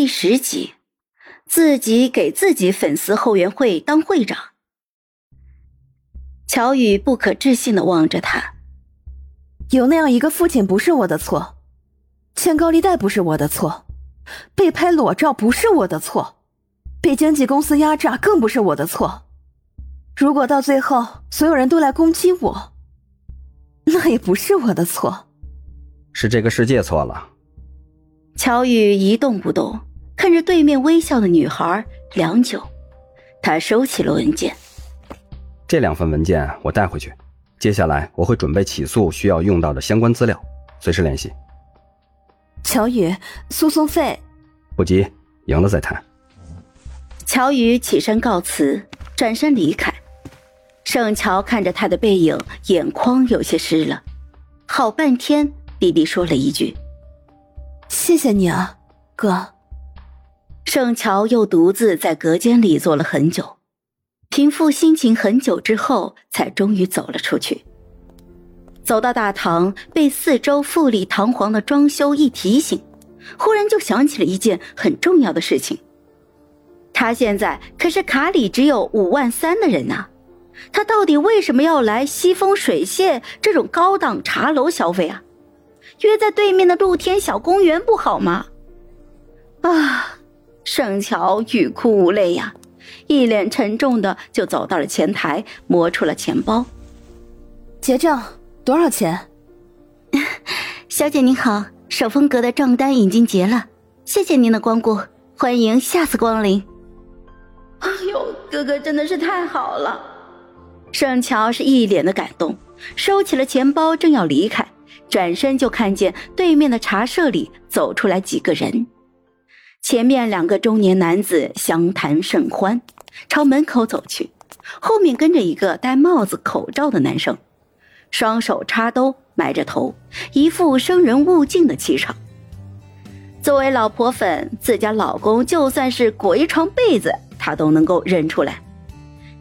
第十集，自己给自己粉丝后援会当会长。乔宇不可置信的望着他，有那样一个父亲不是我的错，欠高利贷不是我的错，被拍裸照不是我的错，被经纪公司压榨更不是我的错。如果到最后所有人都来攻击我，那也不是我的错，是这个世界错了。乔宇一动不动，看着对面微笑的女孩良久，他收起了文件。这两份文件我带回去，接下来我会准备起诉需要用到的相关资料，随时联系。乔宇，诉讼费不急，赢了再谈。乔宇起身告辞，转身离开。盛乔看着他的背影，眼眶有些湿了。好半天，弟弟说了一句：“谢谢你啊，哥。”盛乔又独自在隔间里坐了很久。平复心情很久之后，才终于走了出去。走到大堂，被四周富丽堂皇的装修一提醒，忽然就想起了一件很重要的事情。他现在可是卡里只有五万三的人呐，他到底为什么要来西风水榭这种高档茶楼消费啊？约在对面的露天小公园不好吗？啊，盛乔欲哭无泪呀。一脸沉重的就走到了前台，摸出了钱包，结账多少钱？小姐您好，手风阁的账单已经结了，谢谢您的光顾，欢迎下次光临。哎呦，哥哥真的是太好了！盛乔是一脸的感动，收起了钱包，正要离开，转身就看见对面的茶社里走出来几个人。前面两个中年男子相谈甚欢，朝门口走去，后面跟着一个戴帽子、口罩的男生，双手插兜，埋着头，一副生人勿近的气场。作为老婆粉，自家老公就算是裹一床被子，她都能够认出来。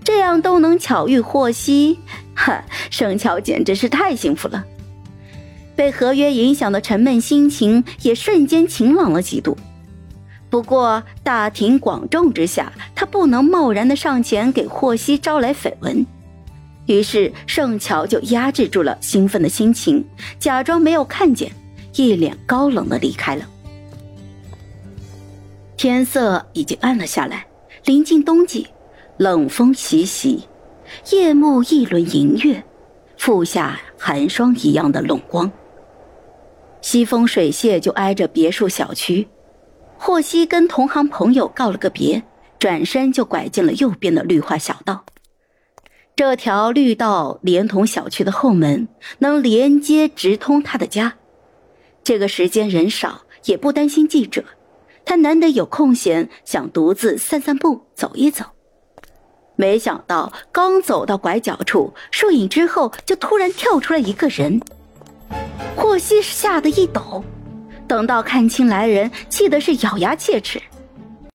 这样都能巧遇霍希，哈，盛乔简直是太幸福了。被合约影响的沉闷心情也瞬间晴朗了几度。不过大庭广众之下，他不能贸然的上前给霍希招来绯闻，于是盛乔就压制住了兴奋的心情，假装没有看见，一脸高冷的离开了。天色已经暗了下来，临近冬季，冷风习习，夜幕一轮银月，覆下寒霜一样的冷光。西风水榭就挨着别墅小区。霍希跟同行朋友告了个别，转身就拐进了右边的绿化小道。这条绿道连同小区的后门，能连接直通他的家。这个时间人少，也不担心记者。他难得有空闲，想独自散散步，走一走。没想到刚走到拐角处，树影之后就突然跳出来一个人。霍希吓得一抖。等到看清来人，气的是咬牙切齿。